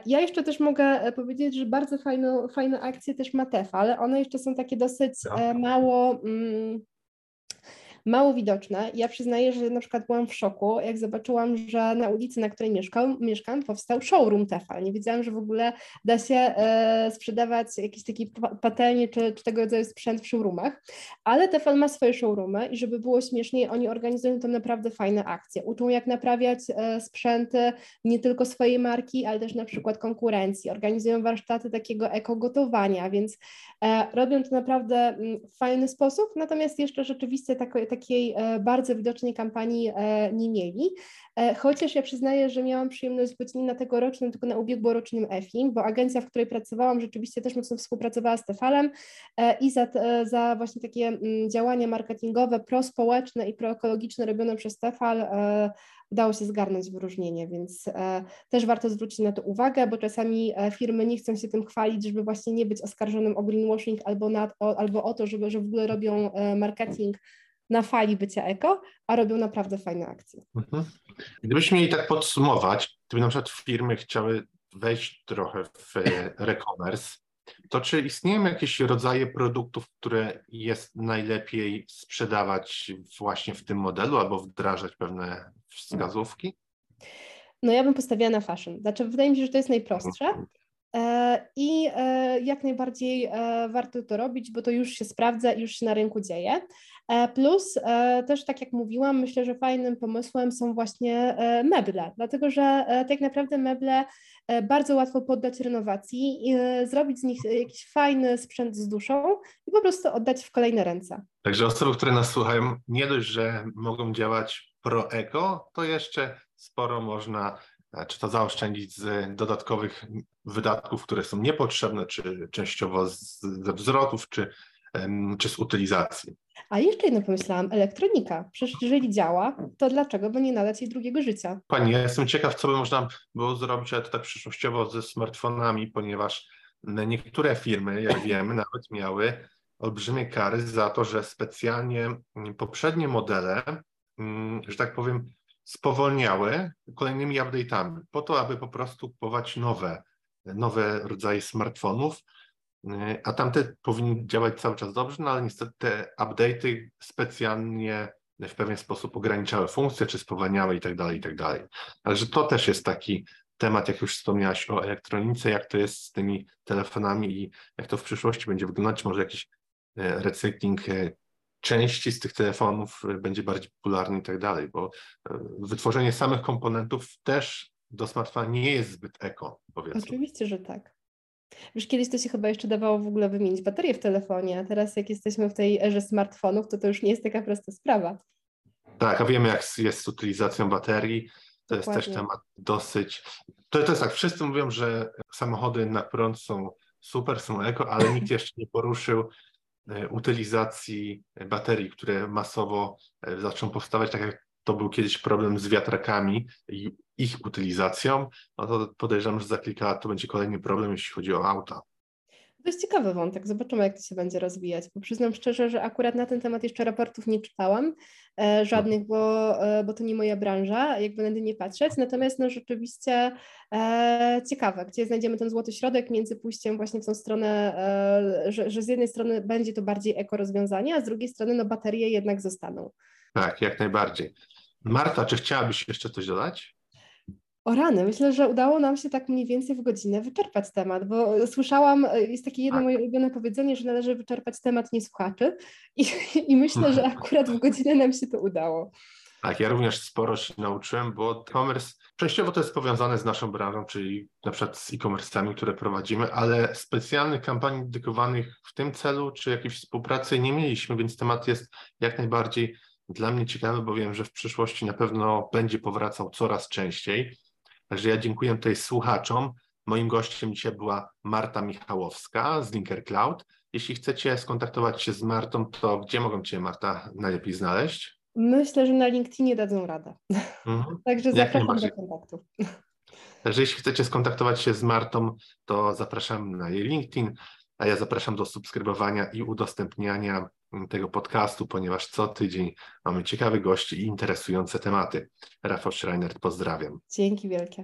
Ja jeszcze też mogę powiedzieć, że bardzo fajną, fajne akcje też ma TEF, ale one jeszcze są takie dosyć mało. Mm, mało widoczne. Ja przyznaję, że na przykład byłam w szoku, jak zobaczyłam, że na ulicy, na której mieszkam, mieszkam powstał showroom Tefal. Nie wiedziałam, że w ogóle da się e, sprzedawać jakiś taki patelnie czy, czy tego rodzaju sprzęt w showroomach, ale Tefal ma swoje showroomy i żeby było śmieszniej, oni organizują tam naprawdę fajne akcje. Uczą jak naprawiać e, sprzęty nie tylko swojej marki, ale też na przykład konkurencji. Organizują warsztaty takiego eko-gotowania, więc e, robią to naprawdę mm, w fajny sposób, natomiast jeszcze rzeczywiście takie takiej e, bardzo widocznej kampanii e, nie mieli. E, chociaż ja przyznaję, że miałam przyjemność być nie na tegorocznym, tylko na ubiegłorocznym EFI, bo agencja, w której pracowałam, rzeczywiście też mocno współpracowała z Tefalem i za, za właśnie takie mm, działania marketingowe prospołeczne i proekologiczne robione przez Tefal udało się zgarnąć wyróżnienie, więc też warto zwrócić na to uwagę, bo czasami firmy nie chcą się tym chwalić, żeby właśnie nie być oskarżonym o greenwashing albo, o, albo o to, żeby, że w ogóle robią marketing na fali bycia eko, a robią naprawdę fajne akcje. Mhm. Gdybyśmy mieli tak podsumować, gdyby na przykład firmy chciały wejść trochę w e-commerce, to czy istnieją jakieś rodzaje produktów, które jest najlepiej sprzedawać właśnie w tym modelu albo wdrażać pewne wskazówki? No ja bym postawiła na fashion. Znaczy wydaje mi się, że to jest najprostsze, mhm. E, I e, jak najbardziej e, warto to robić, bo to już się sprawdza i już się na rynku dzieje. Plus też, tak jak mówiłam, myślę, że fajnym pomysłem są właśnie meble, dlatego że tak naprawdę meble bardzo łatwo poddać renowacji, zrobić z nich jakiś fajny sprzęt z duszą i po prostu oddać w kolejne ręce. Także osoby, które nas słuchają, nie dość, że mogą działać pro-eko, to jeszcze sporo można czy to zaoszczędzić z dodatkowych wydatków, które są niepotrzebne, czy częściowo ze wzrotów, czy, czy z utylizacji. A jeszcze jedno pomyślałam, elektronika. Przecież jeżeli działa, to dlaczego by nie nadać jej drugiego życia? Pani, ja jestem ciekaw, co by można było zrobić, ale to tak przyszłościowo ze smartfonami, ponieważ niektóre firmy, jak wiemy, nawet miały olbrzymie kary za to, że specjalnie poprzednie modele, mm, że tak powiem, spowolniały kolejnymi update'ami, po to, aby po prostu kupować nowe, nowe rodzaje smartfonów, a tamte powinny działać cały czas dobrze, no ale niestety te update'y specjalnie w pewien sposób ograniczały funkcje, czy spowalniały i tak dalej, i tak. Także to też jest taki temat, jak już wspomniałaś o elektronice, jak to jest z tymi telefonami i jak to w przyszłości będzie wyglądać, może jakiś e, recykling e, części z tych telefonów będzie bardziej popularny i tak bo wytworzenie samych komponentów też do smartfona nie jest zbyt eko, powiedzmy. Oczywiście, że tak. Wiesz, kiedyś to się chyba jeszcze dawało w ogóle wymienić baterię w telefonie, a teraz jak jesteśmy w tej erze smartfonów, to to już nie jest taka prosta sprawa. Tak, a wiemy jak jest z utylizacją baterii, to Dokładnie. jest też temat dosyć... To, to jest tak, wszyscy mówią, że samochody na prąd są super, są eko, ale nikt jeszcze nie poruszył E, utylizacji baterii, które masowo e, zaczną powstawać, tak jak to był kiedyś problem z wiatrakami i ich utylizacją, no to podejrzewam, że za kilka lat to będzie kolejny problem, jeśli chodzi o auta. To jest ciekawy wątek, zobaczymy jak to się będzie rozwijać, bo przyznam szczerze, że akurat na ten temat jeszcze raportów nie czytałam, e, żadnych, bo, e, bo to nie moja branża, jakby na nie patrzeć, natomiast no rzeczywiście e, ciekawe, gdzie znajdziemy ten złoty środek między pójściem właśnie w tą stronę, e, że, że z jednej strony będzie to bardziej eko rozwiązanie, a z drugiej strony no baterie jednak zostaną. Tak, jak najbardziej. Marta, czy chciałabyś jeszcze coś dodać? O rany, myślę, że udało nam się tak mniej więcej w godzinę wyczerpać temat, bo słyszałam, e, jest takie jedno Tak. moje ulubione powiedzenie, że należy wyczerpać temat nie słuchaczy i, i myślę, że akurat w godzinę nam się to udało. Tak, ja również sporo się nauczyłem, bo e-commerce częściowo to jest powiązane z naszą branżą, czyli na przykład z e-commerce'ami, które prowadzimy, ale specjalnych kampanii dedykowanych w tym celu, czy jakiejś współpracy nie mieliśmy, więc temat jest jak najbardziej dla mnie ciekawy, bo wiem, że w przyszłości na pewno będzie powracał coraz częściej. Także ja dziękuję tutaj słuchaczom. Moim gościem dzisiaj była Marta Michałowska z Linker Cloud. Jeśli chcecie skontaktować się z Martą, to gdzie mogą Cię, Marta, najlepiej znaleźć? Myślę, że na LinkedInie dadzą radę. Mhm. Także Jak zapraszam do kontaktu. Także jeśli chcecie skontaktować się z Martą, to zapraszam na jej LinkedIn, a ja zapraszam do subskrybowania i udostępniania tego podcastu, ponieważ co tydzień mamy ciekawych gości i interesujące tematy. Rafał Schreiner, pozdrawiam. Dzięki wielkie.